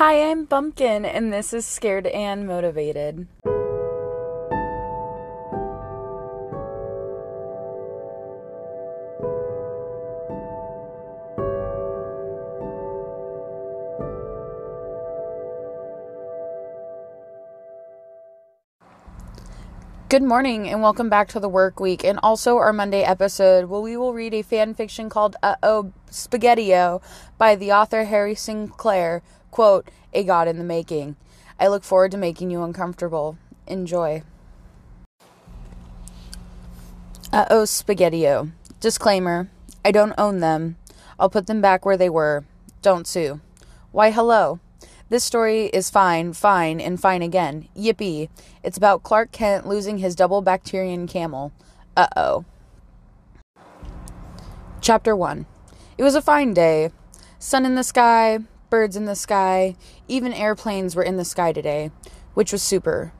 Hi, I'm Bumpkin, and this is Scared and Motivated. Good morning and welcome back to the work week and also our Monday episode where we will read a fan fiction called Uh Oh Spaghettio by the author Harry Sinclair, quote, A God in the Making. I look forward to making you uncomfortable. Enjoy. Uh oh Spaghettio. Disclaimer I don't own them. I'll put them back where they were. Don't sue. Why, hello. This story is fine, fine, and fine again. Yippee. It's about Clark Kent losing his double Bactrian camel. Uh oh. Chapter 1 It was a fine day. Sun in the sky, birds in the sky, even airplanes were in the sky today, which was super.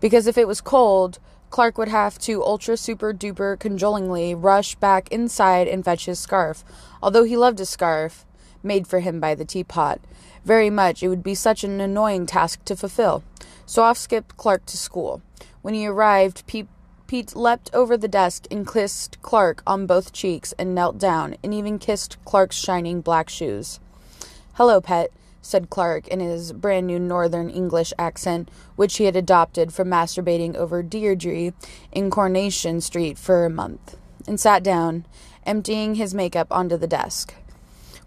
Because if it was cold, Clark would have to ultra super duper cajolingly rush back inside and fetch his scarf, although he loved his scarf, made for him by the teapot very much, it would be such an annoying task to fulfill. So off skipped Clark to school. When he arrived, Pete, Pete leapt over the desk and kissed Clark on both cheeks and knelt down and even kissed Clark's shining black shoes. Hello, pet, said Clark in his brand new northern English accent, which he had adopted from masturbating over Deirdre in Coronation Street for a month, and sat down, emptying his makeup onto the desk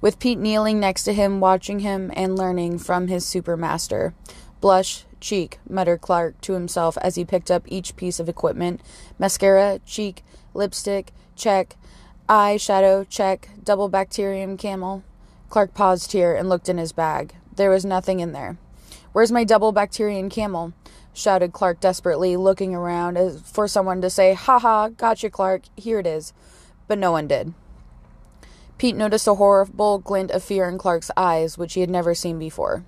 with Pete kneeling next to him, watching him and learning from his supermaster. Blush, cheek, muttered Clark to himself as he picked up each piece of equipment. Mascara, cheek, lipstick, check. Eye, shadow, check. Double bacterium camel. Clark paused here and looked in his bag. There was nothing in there. Where's my double bacterium camel? shouted Clark desperately, looking around uh, for someone to say, Ha ha, gotcha, Clark, here it is. But no one did. Pete noticed a horrible glint of fear in Clark's eyes, which he had never seen before.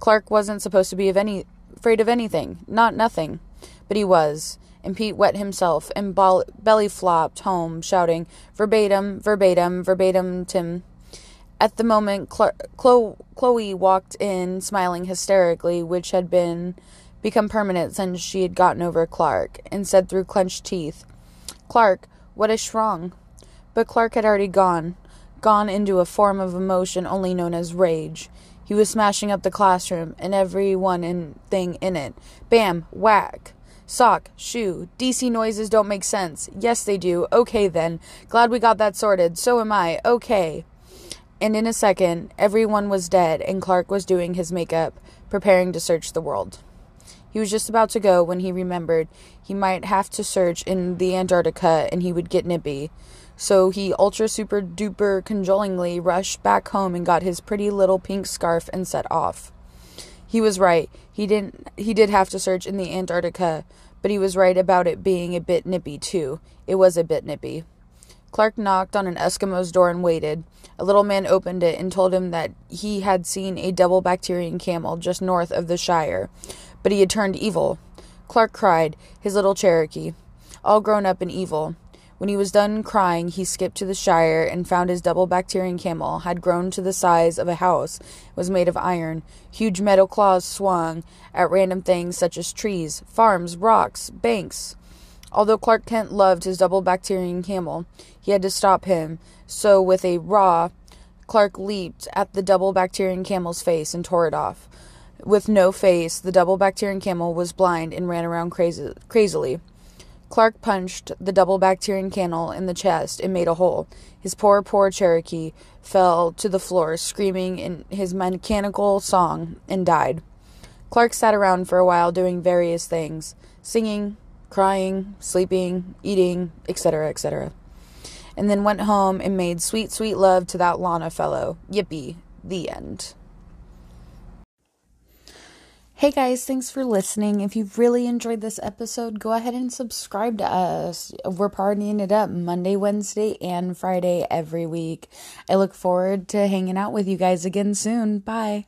Clark wasn't supposed to be of any afraid of anything, not nothing, but he was, and Pete wet himself and belly flopped home, shouting verbatim, verbatim, verbatim, Tim. At the moment, Chloe, Chloe walked in, smiling hysterically, which had been become permanent since she had gotten over Clark, and said through clenched teeth, "Clark, what is wrong?" But Clark had already gone, gone into a form of emotion only known as rage. He was smashing up the classroom and every one and thing in it. Bam, whack. Sock, shoe, DC noises don't make sense. Yes, they do. Okay, then. Glad we got that sorted. So am I. Okay. And in a second, everyone was dead, and Clark was doing his makeup, preparing to search the world. He was just about to go when he remembered he might have to search in the Antarctica and he would get nippy. So he ultra super duper cajolingly rushed back home and got his pretty little pink scarf and set off. He was right. He didn't he did have to search in the Antarctica, but he was right about it being a bit nippy too. It was a bit nippy. Clark knocked on an Eskimo's door and waited. A little man opened it and told him that he had seen a double Bactrian camel just north of the Shire, but he had turned evil. Clark cried, his little Cherokee, all grown up and evil. When he was done crying, he skipped to the Shire and found his double Bactrian camel had grown to the size of a house, was made of iron. Huge metal claws swung at random things such as trees, farms, rocks, banks. Although Clark Kent loved his double Bactrian camel, he had to stop him, so with a raw, Clark leaped at the double Bactrian camel's face and tore it off. With no face, the double Bacterian camel was blind and ran around crazy- crazily. Clark punched the double Bacterian camel in the chest and made a hole. His poor, poor Cherokee fell to the floor, screaming in his mechanical song, and died. Clark sat around for a while doing various things singing, crying, sleeping, eating, etc., etc. And then went home and made sweet, sweet love to that Lana fellow. Yippee. The end. Hey guys, thanks for listening. If you've really enjoyed this episode, go ahead and subscribe to us. We're partying it up Monday, Wednesday, and Friday every week. I look forward to hanging out with you guys again soon. Bye.